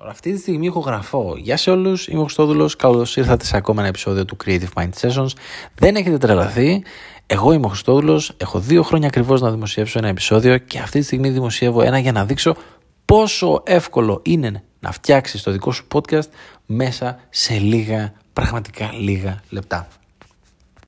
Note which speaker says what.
Speaker 1: Τώρα, αυτή τη στιγμή έχω γραφώ Γεια σε όλους, είμαι ο Χριστόδουλος. Καλώς ήρθατε σε ακόμα ένα επεισόδιο του Creative Mind Sessions. Δεν έχετε τρελαθεί. Εγώ είμαι ο Χριστόδουλος. Έχω δύο χρόνια ακριβώς να δημοσιεύσω ένα επεισόδιο και αυτή τη στιγμή δημοσιεύω ένα για να δείξω πόσο εύκολο είναι να φτιάξεις το δικό σου podcast μέσα σε λίγα, πραγματικά λίγα λεπτά.